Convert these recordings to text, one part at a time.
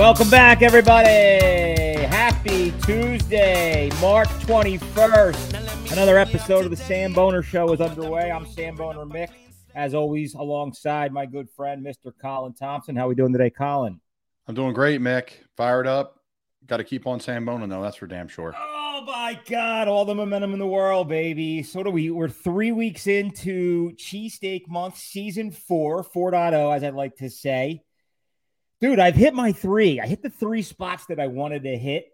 Welcome back, everybody. Happy Tuesday, March 21st. Another episode of the Sam Boner Show is underway. I'm Sam Boner Mick, as always, alongside my good friend, Mr. Colin Thompson. How are we doing today, Colin? I'm doing great, Mick. Fired up. Got to keep on Sam Boner, though. That's for damn sure. Oh my God, all the momentum in the world, baby. So do we. We're three weeks into Cheesesteak Month, Season 4, 4.0, as I'd like to say. Dude, I've hit my three. I hit the three spots that I wanted to hit,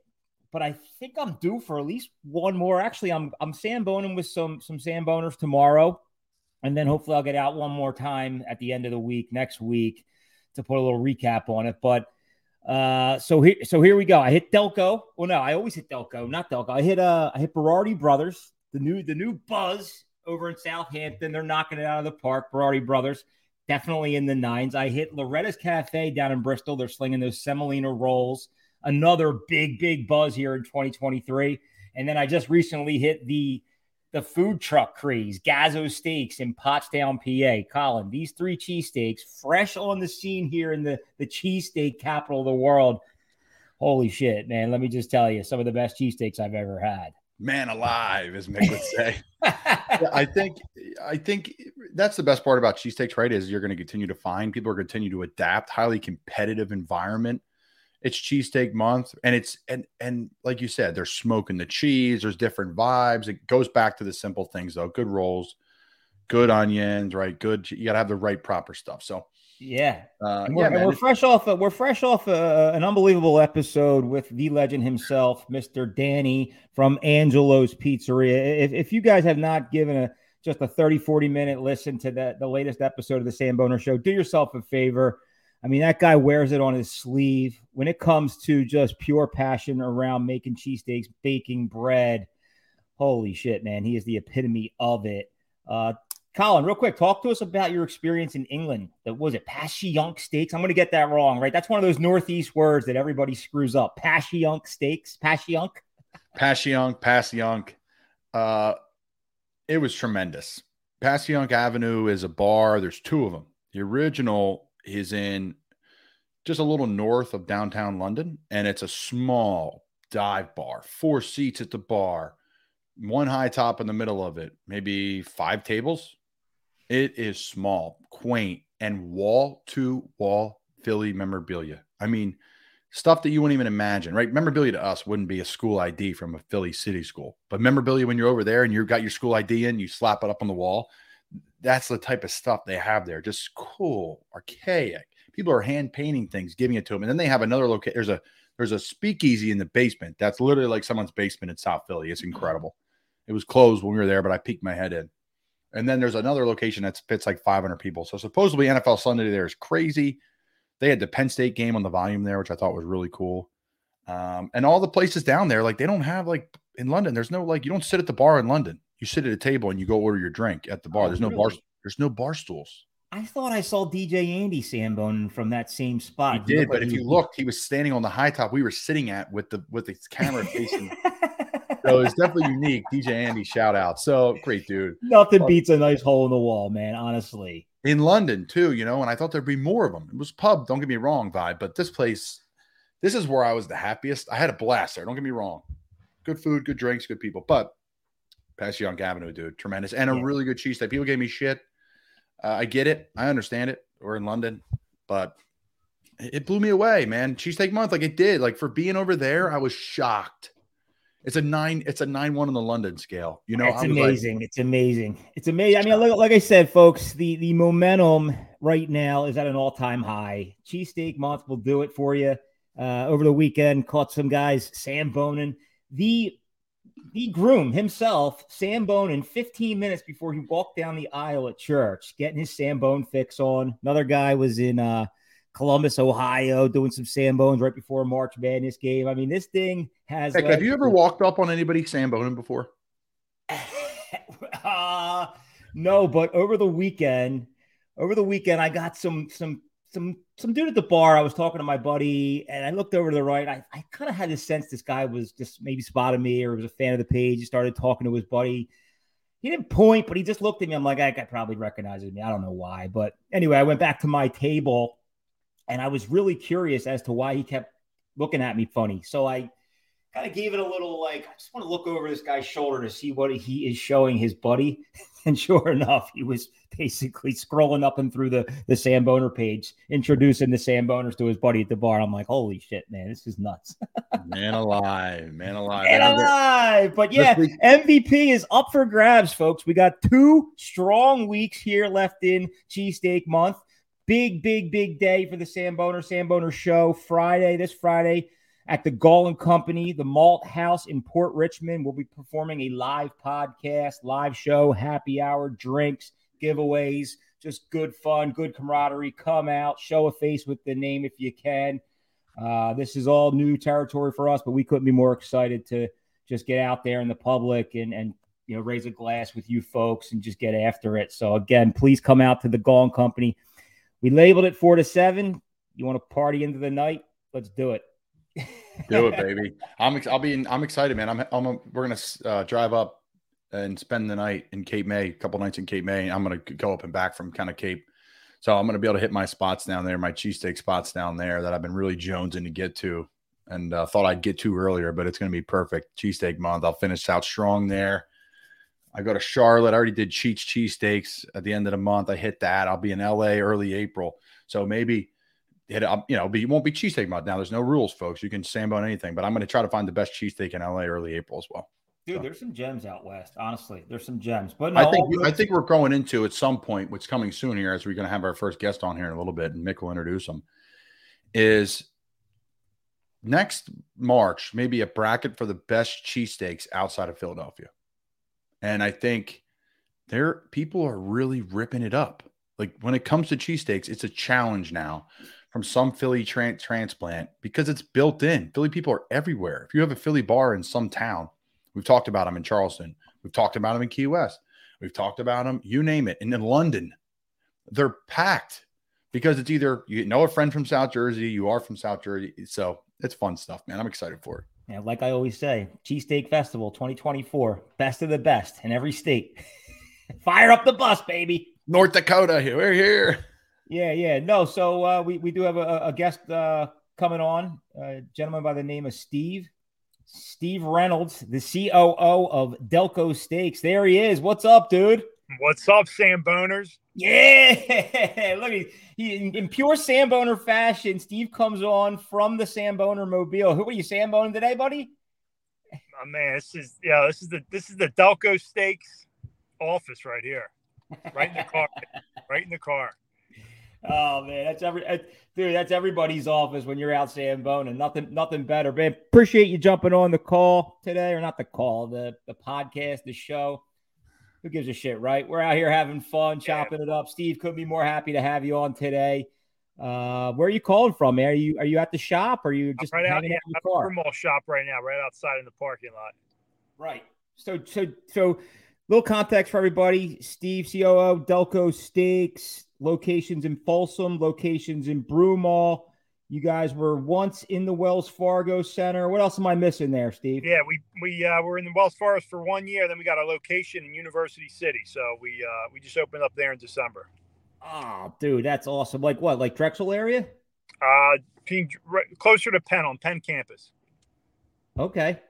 but I think I'm due for at least one more. Actually, I'm I'm samboning with some some samboners tomorrow, and then hopefully I'll get out one more time at the end of the week next week to put a little recap on it. But uh, so here so here we go. I hit Delco. Well, no, I always hit Delco, not Delco. I hit uh I hit Berardi Brothers, the new the new buzz over in Southampton. They're knocking it out of the park. Berardi Brothers definitely in the nines. I hit Loretta's Cafe down in Bristol. They're slinging those semolina rolls. Another big, big buzz here in 2023. And then I just recently hit the the food truck craze, Gazzo Steaks in Pottstown, PA. Colin, these three cheesesteaks, fresh on the scene here in the, the cheesesteak capital of the world. Holy shit, man. Let me just tell you, some of the best cheesesteaks I've ever had man alive, as Mick would say. I think I think that's the best part about cheesesteaks, right? Is you're going to continue to find people are going to continue to adapt. Highly competitive environment. It's cheesesteak month, and it's and and like you said, they're smoking the cheese. There's different vibes. It goes back to the simple things though. Good rolls, good onions, right? Good. You got to have the right proper stuff. So yeah, uh, we're, yeah, we're fresh off. A, we're fresh off a, an unbelievable episode with the legend himself, Mr. Danny from Angelo's Pizzeria. If, if you guys have not given a just a 30, 40 minute listen to the, the latest episode of the Sam Boner Show, do yourself a favor. I mean, that guy wears it on his sleeve when it comes to just pure passion around making cheesesteaks, baking bread. Holy shit, man. He is the epitome of it. Uh, Colin, real quick, talk to us about your experience in England. That was it, Pashionk Steaks. I'm going to get that wrong, right? That's one of those Northeast words that everybody screws up. Pashionk Steaks, Pashionk. Pashionk, Pashionk. Uh, it was tremendous. Passyunk Avenue is a bar. There's two of them. The original is in just a little north of downtown London, and it's a small dive bar, four seats at the bar, one high top in the middle of it, maybe five tables, it is small, quaint, and wall to wall Philly memorabilia. I mean, stuff that you wouldn't even imagine, right? Memorabilia to us wouldn't be a school ID from a Philly city school, but memorabilia when you're over there and you've got your school ID in, you slap it up on the wall. That's the type of stuff they have there. Just cool, archaic. People are hand painting things, giving it to them, and then they have another location. There's a there's a speakeasy in the basement. That's literally like someone's basement in South Philly. It's incredible. It was closed when we were there, but I peeked my head in. And then there's another location that fits like 500 people. So supposedly NFL Sunday there is crazy. They had the Penn State game on the volume there, which I thought was really cool. Um, and all the places down there, like they don't have like in London, there's no like you don't sit at the bar in London. You sit at a table and you go order your drink at the bar. Oh, there's no really? bar. There's no bar stools. I thought I saw DJ Andy Sambone from that same spot. He did, but if you looked, he was standing on the high top we were sitting at with the with the camera facing so it's definitely unique. DJ Andy, shout out. So great dude. Nothing beats a nice hole in the wall, man. Honestly. In London too, you know, and I thought there'd be more of them. It was pub, don't get me wrong, vibe, but this place, this is where I was the happiest. I had a blast there. Don't get me wrong. Good food, good drinks, good people. But Passyunk Avenue, dude, tremendous, and yeah. a really good cheese. That people gave me shit. Uh, I get it. I understand it. We're in London, but it blew me away, man. Cheesesteak month, like it did. Like for being over there, I was shocked it's a nine. It's a nine one on the London scale. You know, it's amazing. Like, it's amazing. It's amazing. I mean, like, like, I said, folks, the the momentum right now is at an all time high. Cheesesteak month will do it for you. Uh, over the weekend, caught some guys. Sam Bonin, the the groom himself, Sam Bonin, 15 minutes before he walked down the aisle at church, getting his Sam Bone fix on. Another guy was in uh, Columbus, Ohio, doing some Sambones right before a March Madness game. I mean, this thing has. Heck, have you ever walked up on anybody Samboning before? uh, no, but over the weekend, over the weekend, I got some some some some dude at the bar. I was talking to my buddy, and I looked over to the right. I, I kind of had this sense this guy was just maybe spotted me or was a fan of the page. He started talking to his buddy he didn't point, but he just looked at me. I'm like, that guy probably recognizes me. I don't know why. But anyway, I went back to my table and I was really curious as to why he kept looking at me funny. So I kind of gave it a little like, I just want to look over this guy's shoulder to see what he is showing his buddy. And sure enough, he was basically scrolling up and through the, the Sam Boner page, introducing the Sam Boners to his buddy at the bar. I'm like, holy shit, man, this is nuts. man alive, man alive. Man alive. But yeah, MVP is up for grabs, folks. We got two strong weeks here left in cheesesteak month. Big, big, big day for the Sam Boner, Sam Boner show. Friday, this Friday, at the Gaul and Company, the Malt House in Port Richmond. We'll be performing a live podcast, live show, happy hour, drinks, giveaways, just good fun, good camaraderie. Come out, show a face with the name if you can. Uh, this is all new territory for us, but we couldn't be more excited to just get out there in the public and and you know raise a glass with you folks and just get after it. So again, please come out to the Gaul and Company. We labeled it four to seven. You want to party into the night? Let's do it. Do it, baby. I'm I'll be in, I'm excited, man. I'm, I'm we're gonna uh, drive up and spend the night in Cape May, a couple nights in Cape May. I'm gonna go up and back from kind of Cape, so I'm gonna be able to hit my spots down there, my cheesesteak spots down there that I've been really jonesing to get to, and uh, thought I'd get to earlier, but it's gonna be perfect cheesesteak month. I'll finish out strong there. I go to Charlotte. I already did Cheech cheesesteaks at the end of the month. I hit that. I'll be in LA early April, so maybe hit up, um, you know, but you won't be cheesesteak month. Now there's no rules, folks. You can sambo on anything, but I'm going to try to find the best cheesesteak in LA early April as well. Dude, so. there's some gems out west. Honestly, there's some gems. But no, I think I think we're going into at some point, what's coming soon here, as we're going to have our first guest on here in a little bit, and Mick will introduce him. Is next March maybe a bracket for the best cheesesteaks outside of Philadelphia, and I think there people are really ripping it up. Like when it comes to cheesesteaks, it's a challenge now from some Philly tra- transplant because it's built in. Philly people are everywhere. If you have a Philly bar in some town, we've talked about them in Charleston, we've talked about them in Key West, we've talked about them, you name it. And in London, they're packed because it's either you know a friend from South Jersey, you are from South Jersey. So it's fun stuff, man. I'm excited for it. Yeah, like I always say, Cheesesteak Festival 2024, best of the best in every state. Fire up the bus, baby. North Dakota, we're here. Yeah, yeah. No, so uh, we, we do have a, a guest uh, coming on, a gentleman by the name of Steve. Steve Reynolds, the COO of Delco Steaks. There he is. What's up, dude? What's up, Sam Boners? Yeah, look, he, he in pure Sam Boner fashion. Steve comes on from the Sam Boner mobile. Who are you Sam Boning today, buddy? Oh, man, this is yeah, this is the this is the Delco Steaks office right here, right in the car, right in the car. Oh man, that's every dude. That's everybody's office when you're out saying bone and nothing, nothing better. Man, appreciate you jumping on the call today, or not the call, the the podcast, the show. Who gives a shit, right? We're out here having fun, chopping it up. Steve couldn't be more happy to have you on today. Uh, where are you calling from, man? Are you are you at the shop? Or are you just I'm right out, out in the car? Mall shop right now, right outside in the parking lot. Right. So so so little context for everybody. Steve, COO, Delco Steaks, locations in Folsom, locations in Broomall. You guys were once in the Wells Fargo Center. What else am I missing there, Steve? Yeah, we we uh, were in the Wells Fargo for one year. Then we got a location in University City, so we uh, we just opened up there in December. Oh, dude, that's awesome! Like what? Like Drexel area? Uh, closer to Penn on Penn campus. Okay,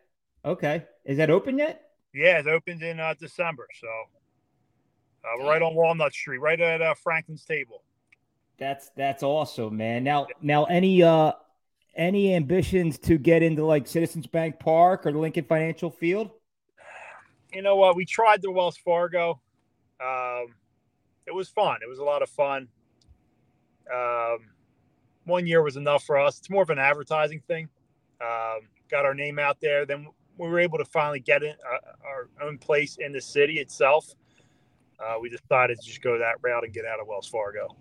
okay. Is that open yet? Yeah, it opened in uh, December. So uh, right on Walnut Street, right at uh, Franklin's Table. That's that's awesome, man. Now, now, any uh, any ambitions to get into like Citizens Bank Park or the Lincoln Financial Field? You know what? We tried the Wells Fargo. Um, it was fun. It was a lot of fun. Um, one year was enough for us. It's more of an advertising thing. Um, got our name out there. Then we were able to finally get in uh, our own place in the city itself uh, we decided to just go that route and get out of Wells Fargo.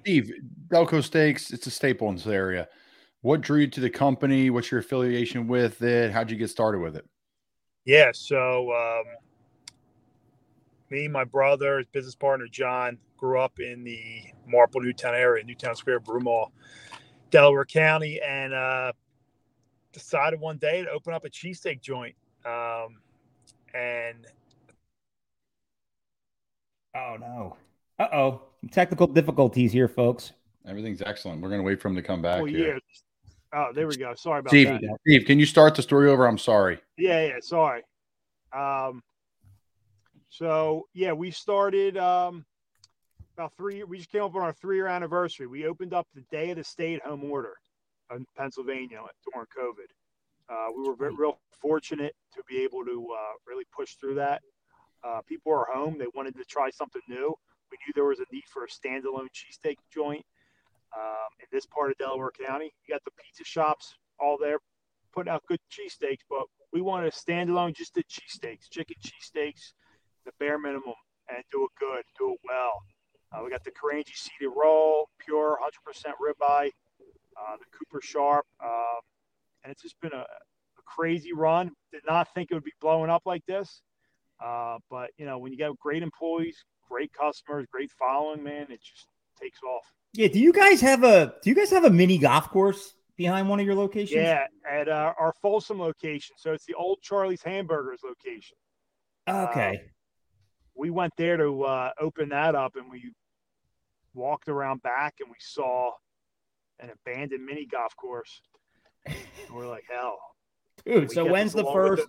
Steve, Delco Steaks, it's a staple in this area. What drew you to the company? What's your affiliation with it? How'd you get started with it? Yeah, so um, me, my brother, his business partner John, grew up in the Marple Newtown area, Newtown Square, Broomall, Delaware County, and uh, decided one day to open up a cheesesteak joint. Um, and Oh no. Uh oh. Technical difficulties here, folks. Everything's excellent. We're gonna wait for him to come back. Oh, here. yeah. Oh, there we go. Sorry about Steve, that. Steve, can you start the story over? I'm sorry. Yeah, yeah. Sorry. Um, so yeah, we started um, about three. We just came up on our three-year anniversary. We opened up the day of the stay-at-home order in Pennsylvania during COVID. Uh, we were very, real fortunate to be able to uh, really push through that. Uh, people are home; they wanted to try something new. We knew there was a need for a standalone cheesesteak joint um, in this part of Delaware County. You got the pizza shops all there putting out good cheesesteaks, but we wanted a standalone, just the cheesesteaks, chicken cheesesteaks, the bare minimum, and do it good, do it well. Uh, we got the Carangi seeded roll, pure 100% ribeye, uh, the Cooper Sharp, um, and it's just been a, a, crazy run. Did not think it would be blowing up like this, uh, but you know when you got great employees, great customers, great following, man, it just takes off. Yeah. Do you guys have a Do you guys have a mini golf course behind one of your locations? Yeah, at uh, our Folsom location. So it's the old Charlie's Hamburgers location. Okay. Uh, we went there to uh, open that up, and we walked around back, and we saw an abandoned mini golf course. And we're like, hell, dude. So when's the first?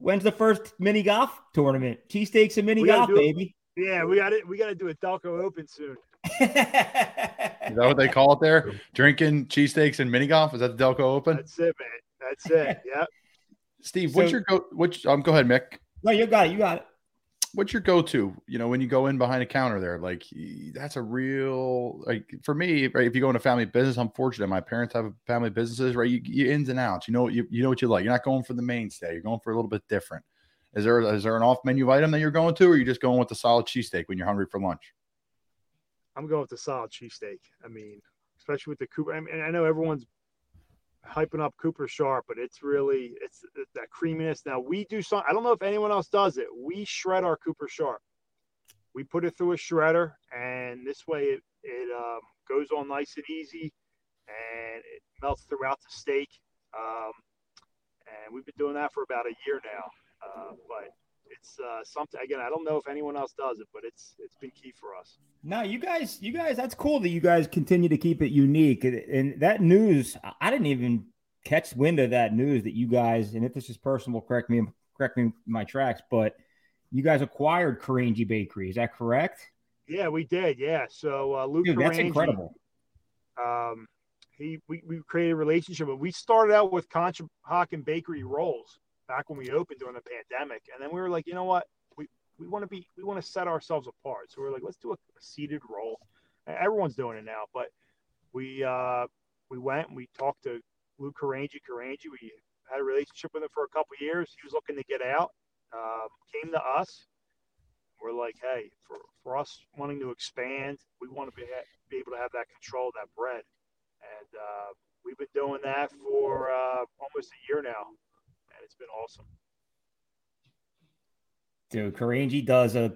The... When's the first mini golf tournament? Cheesesteaks and mini golf, baby. Yeah, we got it. We got to do a Delco Open soon. Is that what they call it there? Drinking cheesesteaks and mini golf? Is that the Delco Open? That's it, man. That's it. Yeah. Steve, what's your go? Which um, go ahead, Mick. No, you got it. You got it. What's your go-to? You know, when you go in behind a counter there, like that's a real like for me. Right, if you go into family business, I'm fortunate. My parents have family businesses. Right, you, you ins and outs. You know, you you know what you like. You're not going for the mainstay. You're going for a little bit different. Is there is there an off menu item that you're going to, or are you just going with the solid cheesesteak when you're hungry for lunch? I'm going with the solid cheesesteak. I mean, especially with the Cooper. I mean, I know everyone's hyping up Cooper Sharp, but it's really it's that creaminess. Now we do some. I don't know if anyone else does it. We shred our Cooper Sharp. We put it through a shredder, and this way it it um, goes on nice and easy, and it melts throughout the steak. Um, and we've been doing that for about a year now. Uh, but it's uh, something again. I don't know if anyone else does it, but it's it's been key for us. No, you guys, you guys, that's cool that you guys continue to keep it unique. And that news, I didn't even catch wind of that news that you guys. And if this is personal, correct me, correct me my tracks, but you guys acquired Carangi Bakery. Is that correct? Yeah, we did. Yeah. So uh, Luke, Dude, that's incredible. Um, he we, we created a relationship, but we started out with Conshohocken Bakery rolls back when we opened during the pandemic. And then we were like, you know what? We we want to be we want to set ourselves apart. So we are like, let's do a, a seeded roll. Everyone's doing it now, but we uh we went and we talked to Lou Carangi. Carangi, we had a relationship with him for a couple years. He was looking to get out. Um, came to us. We're like, hey, for, for us wanting to expand, we want to be, be able to have that control that bread. And uh, we've been doing that for uh, almost a year now it's been awesome. Dude, Carangi does a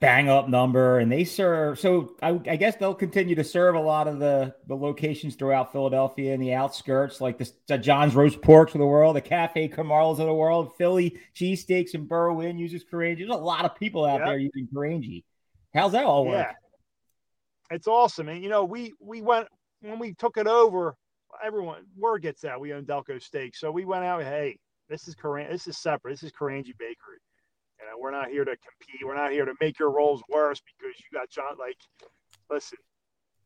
bang up number and they serve so I, I, guess they'll continue to serve a lot of the the locations throughout philadelphia and the outskirts like the, the john's roast porks of the world the cafe Carmarles of the world philly cheesesteaks and Berwyn uses Carangi. there's a lot of people out yep. there using Carangi. how's that all work yeah. it's awesome and you know we we went when we took it over everyone word gets out we own delco steak so we went out hey this is Karan. This is separate. This is Carangi Bakery. And we're not here to compete. We're not here to make your rolls worse because you got John. Like, listen,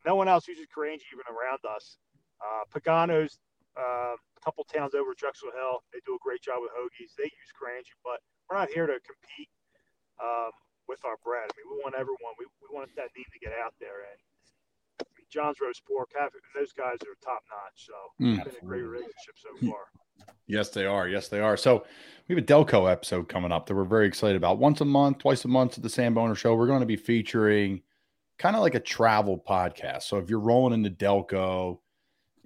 no one else uses Carangi even around us. Uh, Pagano's uh, a couple towns over Drexel Hill. They do a great job with hoagies. They use Karanji, but we're not here to compete um, with our bread. I mean, we want everyone. We, we want that name to get out there. And John's roast pork, Have, those guys are top notch. So mm. it's been a great relationship so far. Yes, they are. Yes, they are. So we have a Delco episode coming up that we're very excited about. Once a month, twice a month at the Sam Boner Show, we're going to be featuring kind of like a travel podcast. So if you're rolling into Delco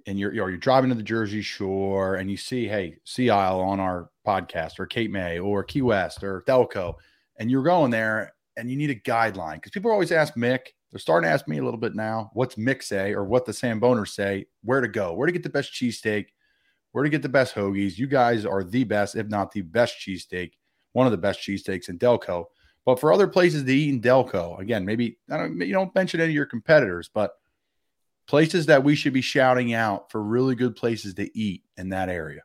and you're you're, you're driving to the Jersey Shore and you see, hey, Sea Isle on our podcast or Cape May or Key West or Delco, and you're going there and you need a guideline because people always ask Mick. They're starting to ask me a little bit now. What's Mick say or what the Sam Boner say? Where to go? Where to get the best cheesesteak? where to get the best hoagies. You guys are the best, if not the best cheesesteak, one of the best cheesesteaks in Delco. But for other places to eat in Delco, again, maybe I don't you don't mention any of your competitors, but places that we should be shouting out for really good places to eat in that area.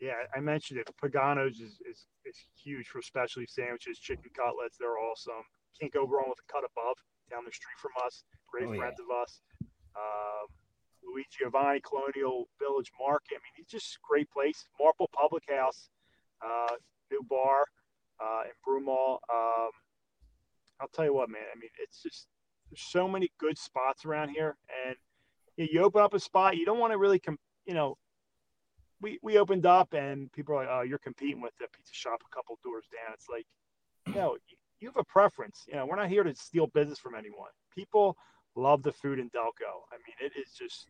Yeah, I mentioned it. Pagano's is, is, is huge for specialty sandwiches, chicken cutlets. They're awesome. Can't go wrong with a cut above down the street from us. Great oh, friends yeah. of us. Um, Luigi Giovanni Colonial Village Market. I mean, it's just a great place. Marple Public House, uh, new bar uh, in Broomall. Um, I'll tell you what, man. I mean, it's just there's so many good spots around here, and you open up a spot, you don't want to really, com- you know. We, we opened up and people are like, oh, you're competing with the pizza shop a couple doors down. It's like, you know, you have a preference. You know, we're not here to steal business from anyone. People love the food in Delco. I mean, it is just,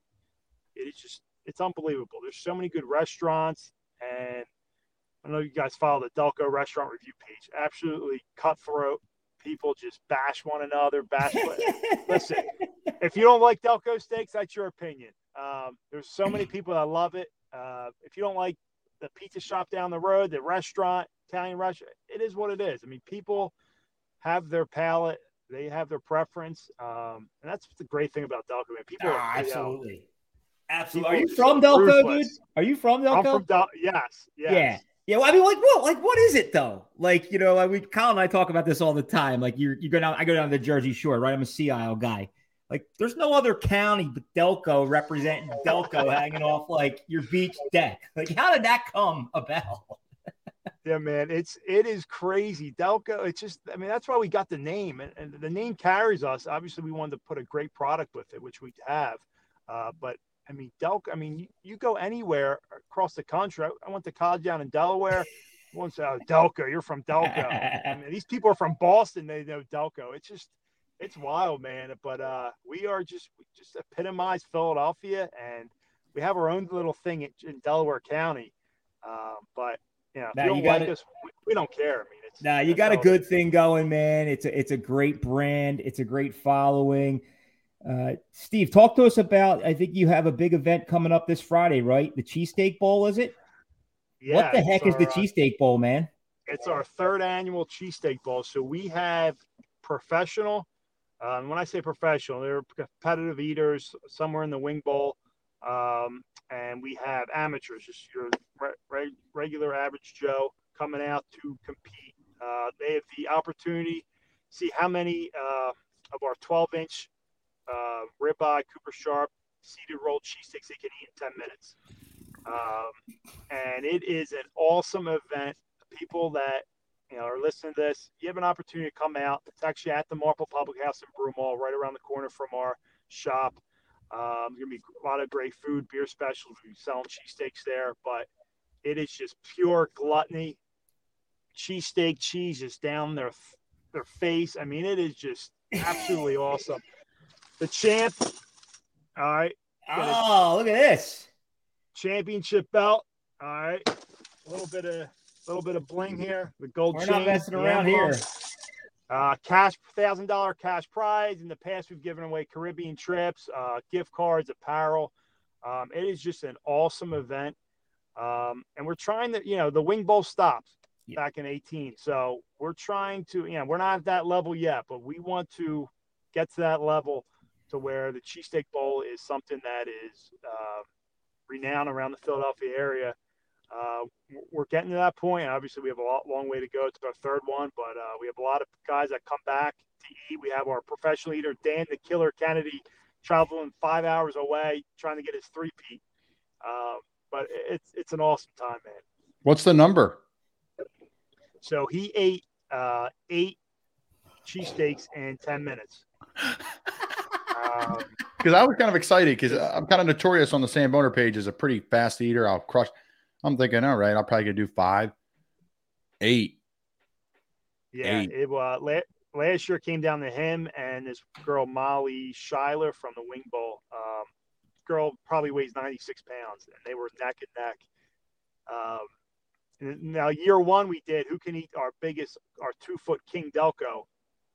it is just, it's unbelievable. There's so many good restaurants, and I know you guys follow the Delco restaurant review page. Absolutely cutthroat. People just bash one another. Bash. Listen, if you don't like Delco steaks, that's your opinion. Um, there's so many people that love it. Uh, if you don't like the pizza shop down the road, the restaurant, Italian restaurant, it is what it is. I mean, people have their palate, they have their preference, um, and that's the great thing about Delco. Man, people, ah, absolutely, you know, absolutely. Are you from Delco, dude? Are you from Delco? I'm from Del- yes, yes. Yeah. Yeah, well, I mean, like, what, like, what is it though? Like, you know, like we, Kyle and I talk about this all the time. Like, you, you go down, I go down to the Jersey Shore, right? I'm a Sea Isle guy. Like, there's no other county but Delco representing Delco hanging off like your beach deck. Like, how did that come about? Yeah, man, it's it is crazy. Delco, it's just I mean, that's why we got the name and, and the name carries us. Obviously, we wanted to put a great product with it, which we have. Uh, but I mean, Delco, I mean, you, you, go anywhere across the country. I, I went to college down in Delaware. Once uh, Delco, you're from Delco. I mean, these people are from Boston. They know Delco. It's just, it's wild, man. But uh, we are just, we just epitomize Philadelphia, and we have our own little thing in, in Delaware County. Um, but yeah, now, you got like us, we, don't care. I mean, it's now you got a good thing going, man. It's a it's a great brand. It's a great following. Uh, Steve, talk to us about. I think you have a big event coming up this Friday, right? The Cheesesteak Bowl, is it? Yeah. What the heck our, is the uh, Cheesesteak Bowl, man? It's our third annual Cheesesteak Bowl. So we have professional. Um, when I say professional, they're competitive eaters somewhere in the wing bowl. Um, and we have amateurs, just your re- re- regular average Joe coming out to compete. Uh, they have the opportunity see how many uh, of our 12 inch uh, ribeye, Cooper Sharp, seeded rolled cheese sticks they can eat in 10 minutes. Um, and it is an awesome event. People that you know are listening to this, you have an opportunity to come out. It's actually at the Marple Public House in Broomall, right around the corner from our shop. Um, gonna be a lot of great food, beer specials. We're selling cheesesteaks there, but it is just pure gluttony. Cheesesteak cheese is down their their face. I mean, it is just absolutely awesome. The champ. All right. Oh, look at this championship belt. All right. A little bit of a little bit of bling here. The gold. We're chain, not messing around here. Uh, cash thousand dollar cash prize. In the past, we've given away Caribbean trips, uh, gift cards, apparel. Um, it is just an awesome event, um, and we're trying to, you know, the Wing Bowl stopped yeah. back in 18, so we're trying to, you know, we're not at that level yet, but we want to get to that level to where the Cheesesteak Bowl is something that is uh, renowned around the Philadelphia area uh, we're getting to that point. Obviously, we have a lot, long way to go. It's our third one, but uh, we have a lot of guys that come back to eat. We have our professional eater, Dan the Killer Kennedy, traveling five hours away trying to get his three peat. Uh, but it's it's an awesome time, man. What's the number? So he ate uh, eight cheesesteaks in ten minutes. um, because I was kind of excited because I'm kind of notorious on the Sam Boner page as a pretty fast eater. I'll crush. I'm thinking, all right, I'll probably gonna do five, eight. Yeah, eight. it uh, la- last year came down to him and this girl Molly Schuyler from the Wing Bowl. Um, girl probably weighs 96 pounds, and they were neck and neck. Um, now year one we did who can eat our biggest, our two foot King Delco,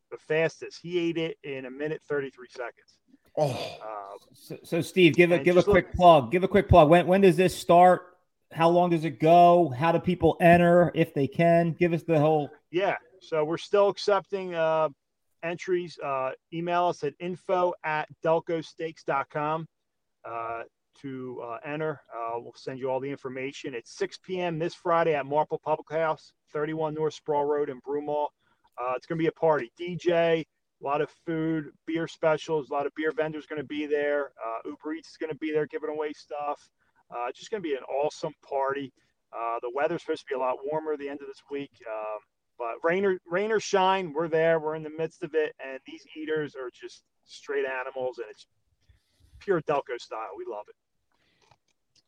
the fastest. He ate it in a minute 33 seconds. Oh, um, so, so, Steve, give a give a quick look, plug. Give a quick plug. When when does this start? How long does it go? How do people enter if they can? Give us the whole. Yeah. So we're still accepting uh, entries. Uh, email us at info at delcosteaks.com uh, to uh, enter. Uh, we'll send you all the information. It's 6 p.m. this Friday at Marple Public House, 31 North Sproul Road in Broomall. Uh, it's going to be a party. DJ, a lot of food, beer specials, a lot of beer vendors going to be there. Uh, Uber Eats is going to be there giving away stuff. Uh, just going to be an awesome party. Uh, the weather's supposed to be a lot warmer the end of this week. Um, but rain or, rain or shine, we're there. We're in the midst of it. And these eaters are just straight animals, and it's pure Delco style. We love it.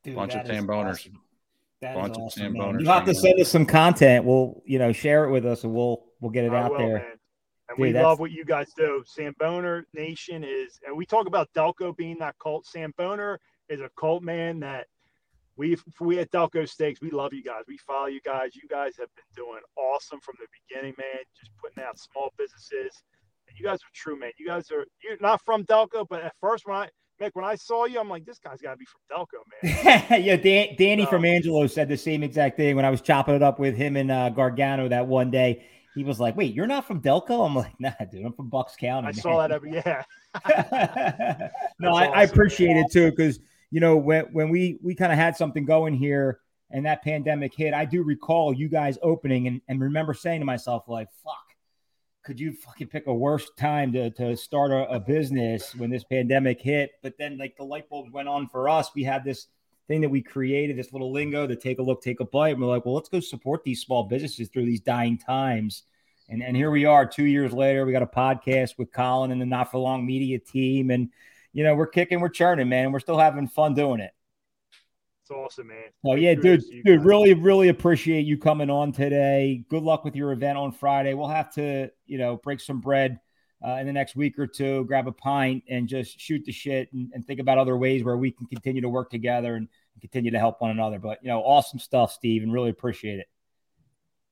Dude, Bunch of Tamboners. Awesome. That Bunch is awesome, man. You have to send us some content. We'll, you know, share it with us, and we'll we'll get it I out will, there. Man. And Dude, we that's... love what you guys do. Sam Boner Nation is, and we talk about Delco being that cult. Sam Boner is a cult man that we we at Delco Steaks, we love you guys. We follow you guys. You guys have been doing awesome from the beginning, man. Just putting out small businesses. And you guys are true, man. You guys are you're not from Delco, but at first when I Mick, when I saw you, I'm like, this guy's got to be from Delco, man. yeah, Dan, Danny so, from Angelo said the same exact thing when I was chopping it up with him and uh, Gargano that one day. He was like, "Wait, you're not from Delco?" I'm like, "Nah, dude, I'm from Bucks County." I man. saw that every yeah. no, I, awesome, I, appreciate it too because you know, when when we we kind of had something going here and that pandemic hit, I do recall you guys opening and, and remember saying to myself, like, fuck, could you fucking pick a worse time to, to start a, a business when this pandemic hit? But then like the light bulbs went on for us. We had this thing that we created, this little lingo to take a look, take a bite. And we're like, well, let's go support these small businesses through these dying times. And, and here we are two years later. We got a podcast with Colin and the Not For Long media team. And you know, we're kicking, we're churning, man. We're still having fun doing it. It's awesome, man. Oh yeah, dude, dude, really, really appreciate you coming on today. Good luck with your event on Friday. We'll have to, you know, break some bread uh, in the next week or two, grab a pint, and just shoot the shit and, and think about other ways where we can continue to work together and continue to help one another. But you know, awesome stuff, Steve, and really appreciate it.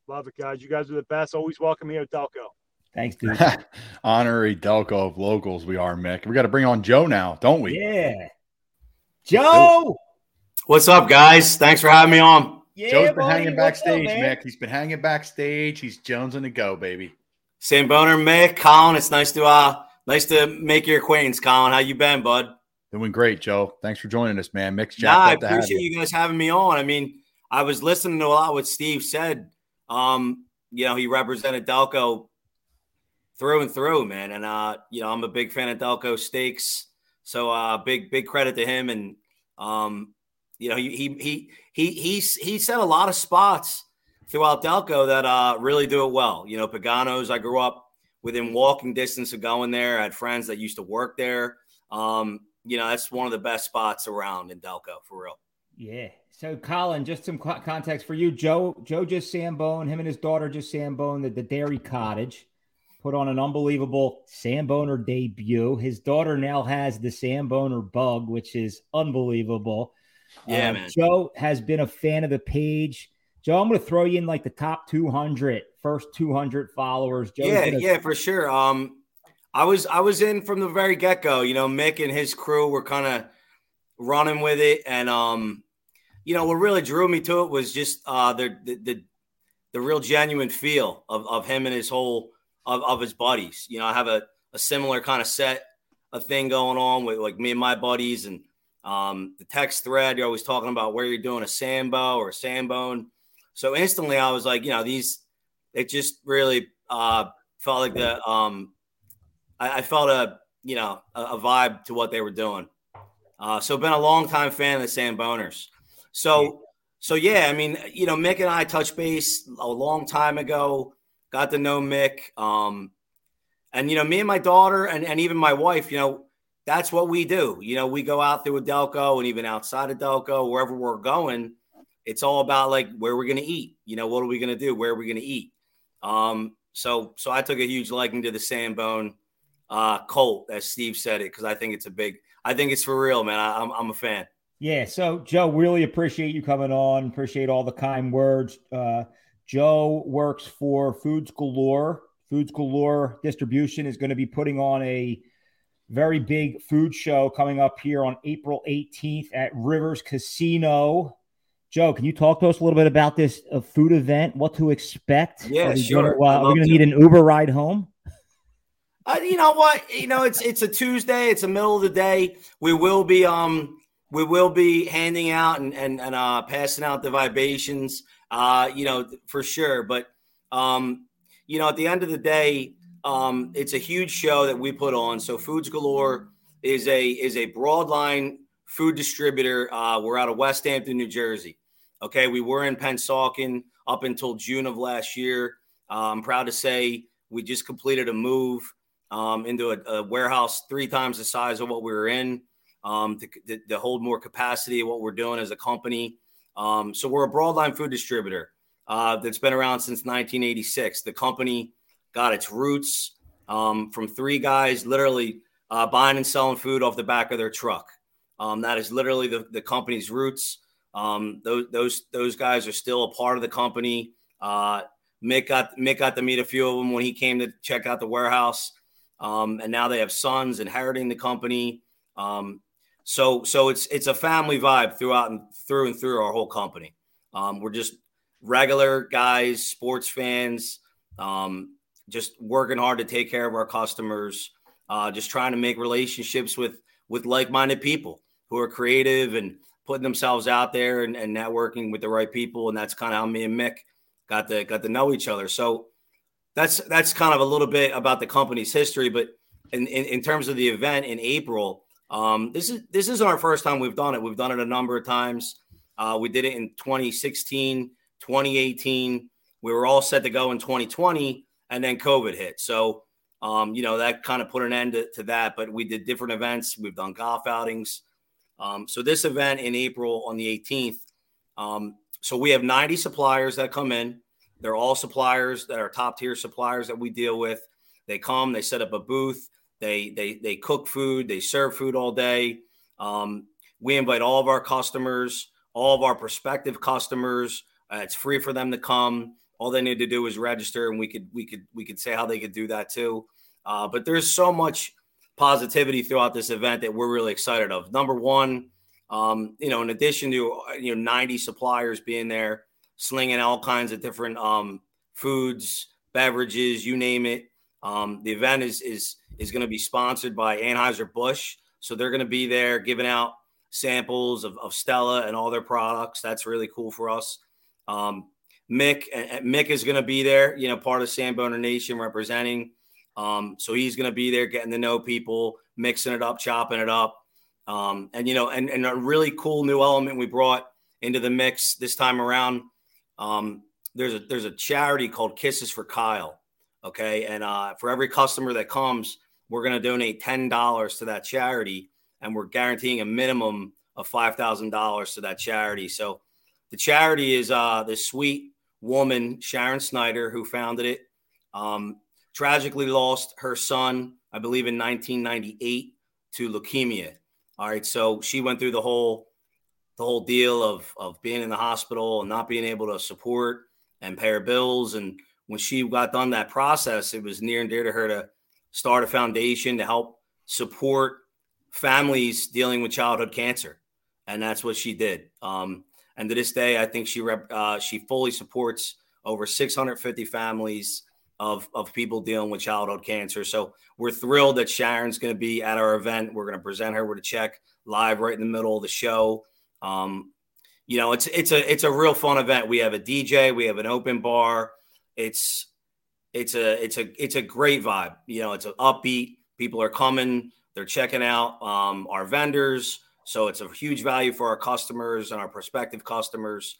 Love it, guys. You guys are the best. Always welcome here at Delco. Thanks, dude. Honorary Delco of locals, we are, Mick. We got to bring on Joe now, don't we? Yeah. Joe. What's up, guys? Thanks for having me on. Yeah, Joe's been buddy. hanging backstage, up, Mick. He's been hanging backstage. He's Jones on the go, baby. Sam Boner, Mick, Colin. It's nice to uh nice to make your acquaintance, Colin. How you been, bud? Doing great, Joe. Thanks for joining us, man. Mick's nah, I appreciate you. you guys having me on. I mean, I was listening to a lot what Steve said. Um, you know, he represented Delco through and through, man. And uh, you know, I'm a big fan of Delco Steaks, so uh, big big credit to him. And um, you know, he he he he he set a lot of spots throughout Delco that uh really do it well. You know, Pagano's. I grew up within walking distance of going there. I had friends that used to work there. Um, you know, that's one of the best spots around in Delco for real. Yeah. So, Colin, just some context for you. Joe, Joe just Sambone. Him and his daughter just Sambone the, the Dairy Cottage put on an unbelievable Sam Boner debut. His daughter now has the Sam Boner bug, which is unbelievable. Yeah, um, man. Joe has been a fan of the page. Joe, I'm going to throw you in like the top 200, first 200 followers. Joe's yeah, gonna... yeah, for sure. Um, I was I was in from the very get go. You know, Mick and his crew were kind of running with it, and um, you know, what really drew me to it was just uh, the, the the the real genuine feel of of him and his whole of, of his buddies. You know, I have a, a similar kind of set of thing going on with like me and my buddies and um, the text thread. You're always talking about where you're doing a sambo or a sambone. So instantly I was like, you know, these, it just really uh, felt like the, um, I, I felt a, you know, a, a, vibe to what they were doing. Uh, so been a long time fan of the Samboners. So, so yeah, I mean, you know, Mick and I touched base a long time ago got to know Mick. Um, and you know, me and my daughter and, and even my wife, you know, that's what we do. You know, we go out with Delco and even outside of Delco, wherever we're going, it's all about like where we're gonna eat. You know, what are we gonna do? Where are we gonna eat? Um, so so I took a huge liking to the Sambone uh Colt, as Steve said it, because I think it's a big I think it's for real, man. I, I'm I'm a fan. Yeah, so Joe, really appreciate you coming on. Appreciate all the kind words. Uh, Joe works for Foods Galore. Foods Galore Distribution is going to be putting on a very big food show coming up here on April 18th at Rivers Casino Joe, can you talk to us a little bit about this uh, food event? What to expect? Yeah, sure. Gonna, uh, are going to need an Uber ride home? Uh, you know what? You know, it's it's a Tuesday. It's the middle of the day. We will be um we will be handing out and and, and uh, passing out the vibrations. Uh, you know, for sure. But um, you know, at the end of the day, um, it's a huge show that we put on. So Foods Galore is a is a broadline food distributor. Uh, we're out of Westampton, New Jersey. Okay, we were in Pennsauken up until June of last year. Uh, I'm proud to say we just completed a move um, into a, a, warehouse three times the size of what we were in um, to, to, to, hold more capacity of what we're doing as a company. Um, so we're a broadline food distributor uh, that's been around since 1986. The company got its roots um, from three guys literally uh, buying and selling food off the back of their truck. Um, that is literally the, the company's roots. Um, those, those those guys are still a part of the company. Uh, Mick got Mick got to meet a few of them when he came to check out the warehouse. Um, and now they have sons inheriting the company. Um, so so it's it's a family vibe throughout and through and through our whole company. Um, we're just regular guys, sports fans, um, just working hard to take care of our customers, uh, just trying to make relationships with with like-minded people who are creative and putting themselves out there and, and networking with the right people. And that's kind of how me and Mick got to got to know each other. So that's that's kind of a little bit about the company's history. But in, in, in terms of the event in April, um, this is this isn't our first time we've done it. We've done it a number of times. Uh, we did it in 2016, 2018. We were all set to go in 2020, and then COVID hit. So um, you know that kind of put an end to, to, that. But we did different events. We've done golf outings. Um, so this event in April on the 18th. Um, so we have 90 suppliers that come in. They're all suppliers that are top tier suppliers that we deal with. They come, they set up a booth, they they they cook food, they serve food all day. Um, we invite all of our customers, all of our prospective customers. Uh, it's free for them to come. All they need to do is register, and we could we could we could say how they could do that too. Uh, but there's so much positivity throughout this event that we're really excited of. Number one, um, you know, in addition to you know 90 suppliers being there, slinging all kinds of different um, foods, beverages, you name it. Um, the event is is is going to be sponsored by Anheuser Busch, so they're going to be there giving out samples of, of Stella and all their products. That's really cool for us. Um, Mick Mick is going to be there, you know, part of Samboner Nation representing. Um, so he's going to be there, getting to know people, mixing it up, chopping it up, um, and you know, and, and a really cool new element we brought into the mix this time around um, there's a there's a charity called Kisses for Kyle. Okay, and uh, for every customer that comes, we're going to donate ten dollars to that charity, and we're guaranteeing a minimum of five thousand dollars to that charity. So the charity is uh, this sweet woman Sharon Snyder who founded it. Um, tragically lost her son, I believe, in 1998 to leukemia. All right, so she went through the whole the whole deal of of being in the hospital and not being able to support and pay her bills. And when she got done that process, it was near and dear to her to start a foundation to help support families dealing with childhood cancer, and that's what she did. Um, and to this day, I think she rep, uh, she fully supports over 650 families of of people dealing with childhood cancer. So we're thrilled that Sharon's going to be at our event. We're going to present her with a check live right in the middle of the show. Um, you know, it's it's a it's a real fun event. We have a DJ, we have an open bar. It's it's a it's a it's a great vibe. You know, it's an upbeat. People are coming, they're checking out um, our vendors. So it's a huge value for our customers and our prospective customers.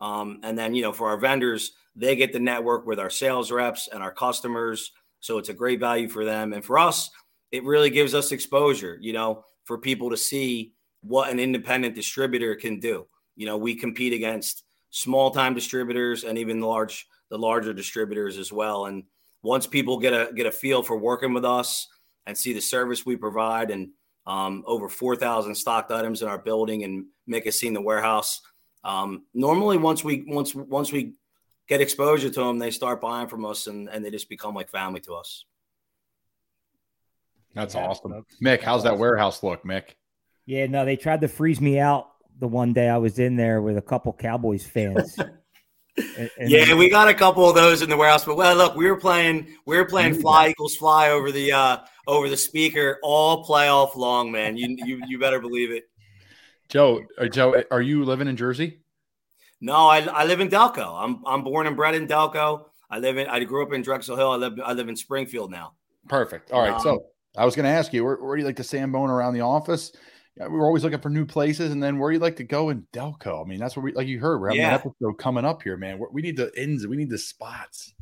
Um, and then, you know, for our vendors, they get the network with our sales reps and our customers. So it's a great value for them. And for us, it really gives us exposure, you know, for people to see what an independent distributor can do. You know, we compete against small time distributors and even large the larger distributors as well. And once people get a get a feel for working with us and see the service we provide and um, over 4,000 stocked items in our building and make us see in the warehouse. Um, normally, once we once once we get exposure to them, they start buying from us and, and they just become like family to us. That's yeah, awesome, Mick. How's that warehouse look, Mick? Yeah, no, they tried to freeze me out the one day I was in there with a couple Cowboys fans. and, and yeah, we got a couple of those in the warehouse. But well, look, we were playing we were playing fly eagles fly over the uh over the speaker all playoff long, man. You you you better believe it. Joe, uh, Joe, are you living in Jersey? No, I, I live in Delco. I'm I'm born and bred in Delco. I live in I grew up in Drexel Hill. I live I live in Springfield now. Perfect. All right. Um, so I was going to ask you, where, where do you like to sambone around the office? We were always looking for new places, and then where you like to go in Delco? I mean, that's where we like you heard. We're having yeah. an episode coming up here, man. We need the ins. We need the spots.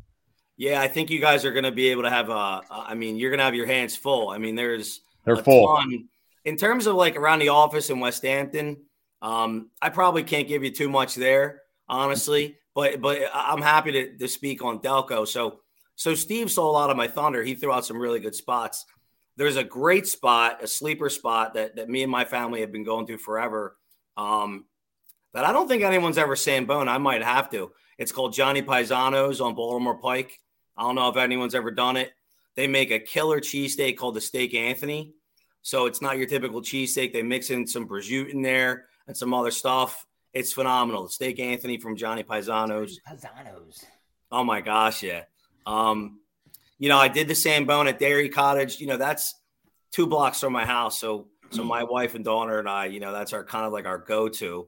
Yeah, I think you guys are going to be able to have. Uh, I mean, you're going to have your hands full. I mean, there's they're full. Ton. In terms of like around the office in Westampton, um, I probably can't give you too much there, honestly. But but I'm happy to, to speak on Delco. So so Steve saw a lot of my thunder. He threw out some really good spots. There's a great spot, a sleeper spot that that me and my family have been going to forever. Um, that I don't think anyone's ever bone. I might have to. It's called Johnny Paisano's on Baltimore Pike. I don't know if anyone's ever done it. They make a killer cheesesteak called the Steak Anthony. So it's not your typical cheesesteak. They mix in some prosciutto in there and some other stuff. It's phenomenal. Steak Anthony from Johnny Paisano's. Paisano's. Oh my gosh, yeah. Um, you know, I did the Sambone at Dairy Cottage. You know, that's two blocks from my house. So, so my wife and daughter and I, you know, that's our kind of like our go-to.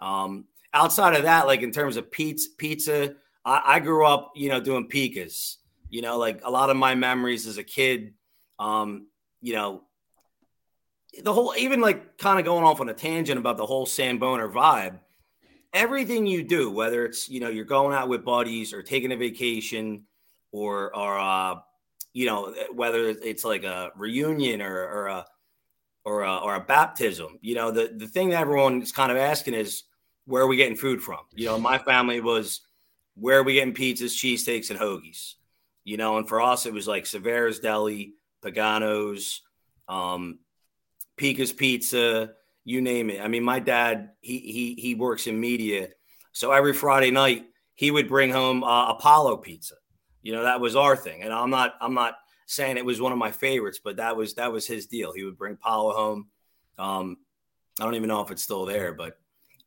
Um, outside of that, like in terms of pizza, pizza, I, I grew up, you know, doing Pica's. You know, like a lot of my memories as a kid. Um, you know, the whole even like kind of going off on a tangent about the whole Samboner vibe. Everything you do, whether it's you know you're going out with buddies or taking a vacation, or or uh, you know whether it's like a reunion or or a or a, or a baptism, you know the the thing that everyone is kind of asking is where are we getting food from? You know, my family was where are we getting pizzas, cheesesteaks, and hoagies? You know, and for us it was like Severa's Deli, Pagano's, um, Pica's Pizza, you name it. I mean, my dad he he he works in media, so every Friday night he would bring home uh, Apollo Pizza. You know, that was our thing, and I'm not I'm not saying it was one of my favorites, but that was that was his deal. He would bring Apollo home. Um, I don't even know if it's still there, but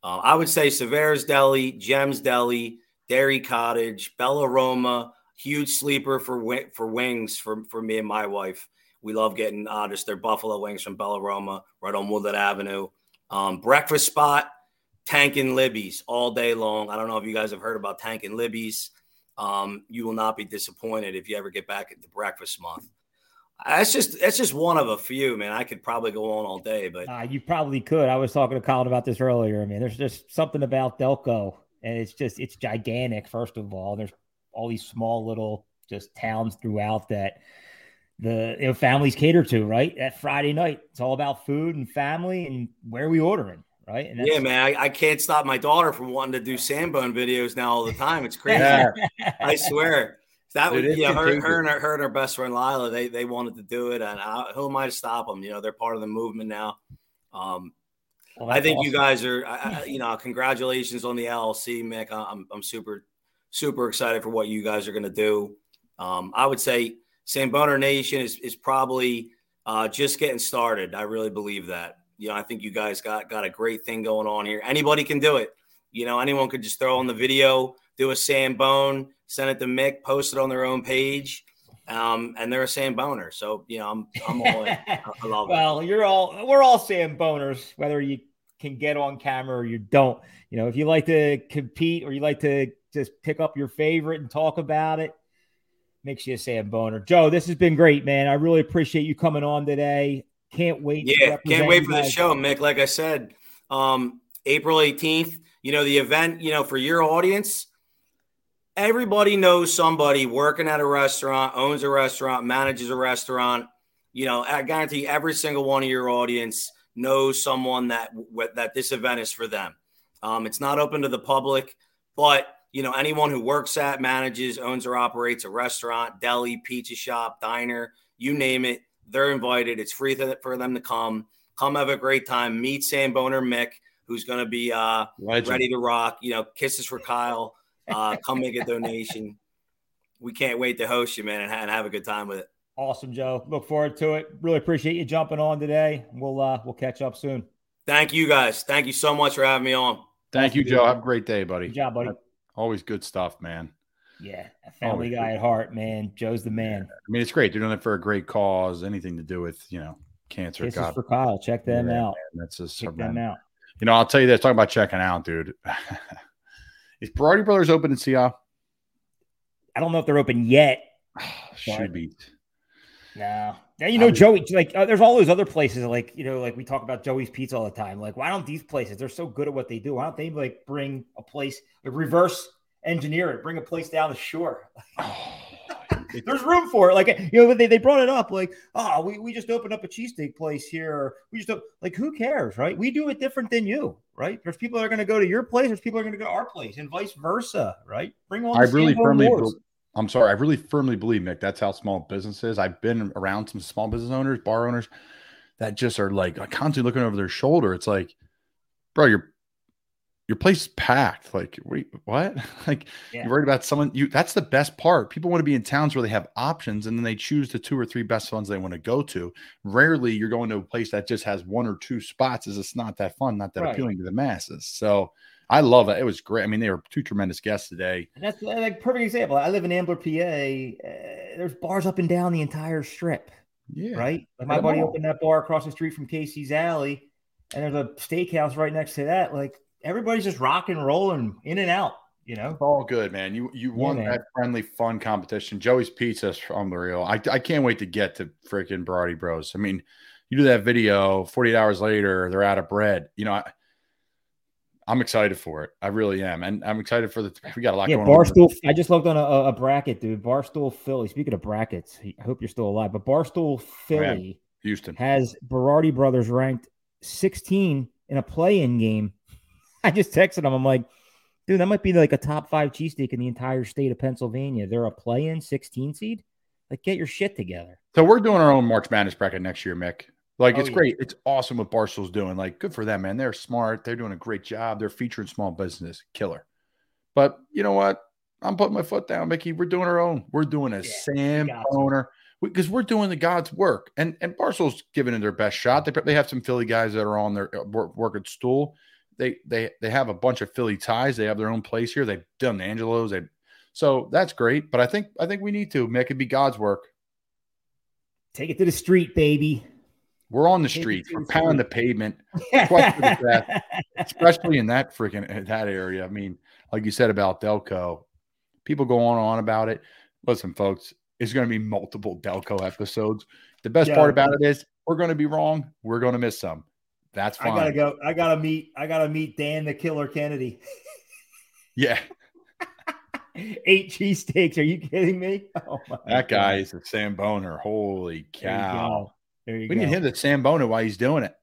uh, I would say Severa's Deli, Gems Deli, Dairy Cottage, Bella Roma, huge sleeper for for wings for for me and my wife. We love getting uh, just their buffalo wings from Bella Roma right on Woodland Avenue. Um, breakfast spot, Tank and Libby's all day long. I don't know if you guys have heard about Tank and Libby's. Um, you will not be disappointed if you ever get back at the breakfast month. That's just that's just one of a few, man. I could probably go on all day, but uh, you probably could. I was talking to Colin about this earlier. I mean, there's just something about Delco, and it's just it's gigantic. First of all, there's all these small little just towns throughout that the you know, families cater to, right? That Friday night, it's all about food and family and where we ordering, right? And yeah, man, I, I, can't stop my daughter from wanting to do Sambone videos now all the time. It's crazy. I swear. That would, yeah, her, her, and her, her and her best friend Lila, they they wanted to do it, and I, who am I to stop them? You know, they're part of the movement now. Um, well, I think awesome. you guys are, I, you know, congratulations on the LLC, Mick. I'm I'm super super excited for what you guys are going to do. Um, I would say Samboner Nation is is probably uh, just getting started. I really believe that. You know, I think you guys got got a great thing going on here. Anybody can do it. You know, anyone could just throw on the video, do a Sambone, send it to Mick, post it on their own page. Um, and they're a Sam Boner. So, you know, I'm, I'm all in. I love it. well, it. you're all, we're all Sam Boners, whether you can get on camera or you don't. You know, if you like to compete or you like to just pick up your favorite and talk about it, makes you a Sam Boner. Joe, this has been great, man. I really appreciate you coming on today. Can't wait. Yeah, can't wait for the show, Mick. Like I said, um, April 18th, you know, the event, you know, for your audience, everybody knows somebody working at a restaurant, owns a restaurant, manages a restaurant. You know, I guarantee every single one of your audience knows someone that that this event is for them. Um, it's not open to the public, but you know, anyone who works at, manages, owns, or operates a restaurant, deli, pizza shop, diner, you name it, they're invited. It's free for them to come. Come have a great time. Meet Sam Boner Mick, who's going to be uh, ready to rock. You know, kisses for Kyle. Uh, come make a donation. We can't wait to host you, man, and, and have a good time with it. Awesome, Joe. Look forward to it. Really appreciate you jumping on today. We'll uh, we'll catch up soon. Thank you guys. Thank you so much for having me on. Thank you, Joe. Have a great day, buddy. Good job, buddy. Always good stuff, man. Yeah, a family guy at heart, man. Joe's the man. I mean, it's great. They're doing it for a great cause. Anything to do with you know cancer. Kisses God, for Kyle. Check them Yeah, out. man, that's just Check them out. You know, I'll tell you this. Talking about checking out, dude. Is Berardi Brothers open in Sea Isle? I don't know if they're open yet. Should be. No. Now you know I- Joey. Like, uh, there's all those other places. Like, you know, like we talk about Joey's Pizza all the time. Like, why don't these places? They're so good at what they do. Why don't they like bring a place, like reverse engineer it, bring a place down the shore? Oh, there's room for it. Like, you know, they, they brought it up. Like, oh, we, we just opened up a cheesesteak place here. We just op-" like, who cares, right? We do it different than you, right? There's people that are going to go to your place. There's people that are going to go to our place, and vice versa, right? Bring on. I really firmly. Bel- I'm sorry. I really firmly believe, Mick. That's how small business is. I've been around some small business owners, bar owners, that just are like constantly looking over their shoulder. It's like, bro, your your place is packed. Like, wait, what? Like, Yeah. you're worried about someone. You that's the best part. People want to be in towns where they have options, and then they choose the two or three best ones they want to go to. Rarely, you're going to a place that just has one or two spots. Is it's not that fun, not that Right. appealing to the masses. So. I love it. It was great. I mean, they were two tremendous guests today. And that's uh, like perfect example. I live in Ambler, PA. Uh, there's bars up and down the entire strip, Yeah. right? Like my buddy opened that bar across the street from Casey's Alley, and there's a steakhouse right next to that. Like everybody's just rocking, and rolling in and out. You know, It's all good, man. You you won that friendly, fun competition. Joey's Pizza is unreal. I, I can't wait to get to freaking Brody Bros. I mean, you do that video, 48 hours later, they're out of bread. You know, I, I'm excited for it. I really am. And I'm excited for the, we got a lot yeah. going on. Barstool. I just looked on a, a- bracket, dude. Barstool Philly. Speaking of brackets, I hope you're still alive. But Barstool oh, Philly Houston. has Berardi Brothers ranked 16 in a play-in game. I just texted him. I'm like, dude, that might be like a top five cheesesteak in the entire state of Pennsylvania. They're a play-in 16 seed. Like, get your shit together. So we're doing our own March Madness bracket next year, Mick. Like Oh, it's yeah. great. It's awesome what Barstool's doing. Like good for them, man. They're smart. They're doing a great job. They're featuring small business. Killer. But you know what? I'm putting my foot down, Mickey. We're doing our own. We're doing a Yeah, Sam owner because we're doing the God's work. And and Barstool's giving it their best shot. They they have some Philly guys that are on their uh, work, work at stool. They they they have a bunch of Philly ties. They have their own place here. They've done the Angelos. They so that's great. But I think I think we need to make it be God's work. Take it to the street, baby. We're on the Take to We're the pounding the street. pavement, death. especially in that freaking that area. I mean, like you said about Delco, people go on and on about it. Listen, folks, it's going to be multiple Delco episodes. The best Yeah. part about it is we're going to be wrong. We're going to miss some. That's fine. I gotta go. I gotta meet. I gotta meet Dan the Killer Kennedy. Yeah, Eight cheesesteaks. Are you kidding me? Oh my that guy God. is a Sam Boner. Holy There you cow! go. There you We go. need him to Sam Boner while he's doing it.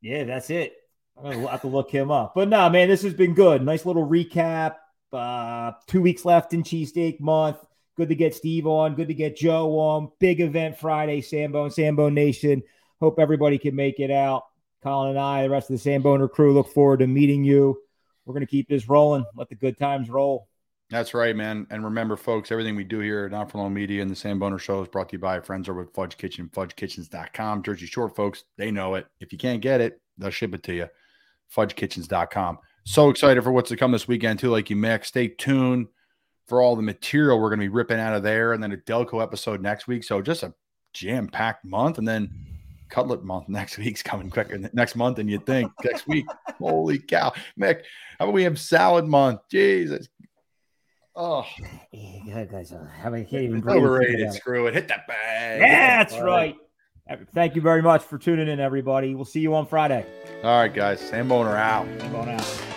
Yeah, that's it. I'm gonna have to look him up. But no, man, this has been good. Nice little recap. Uh, two weeks left in cheesesteak month. Good to get Steve on. Good to get Joe on. Big event Friday, Sambone, Sambone Nation. Hope everybody can make it out. Colin and I, the rest of the Samboner crew, look forward to meeting you. We're gonna keep this rolling. Let the good times roll. That's right, man. And remember, folks, everything we do here at Not For Long Media and the Sam Boner Show is brought to you by friends over at Fudge Kitchen, fudgekitchens.com. Jersey Shore, folks, they know it. If you can't get it, they'll ship it to you. Fudgekitchens.com. So excited for what's to come this weekend, too. Like you, Mick, stay tuned for all the material we're going to be ripping out of there. And then a Delco episode next week. So just a jam packed month. And then Cutlet month next week's coming quicker next month than you think. next week. Holy cow. Mick, how about we have salad month? Jesus. Oh. Yeah, guys, I can't even It's breathe thinking overrated. it. Screw it. Hit that bag. Yeah, that's right. Thank you very much for tuning in, everybody. We'll see you on Friday. All right, guys. Sam Boner out. Come on out.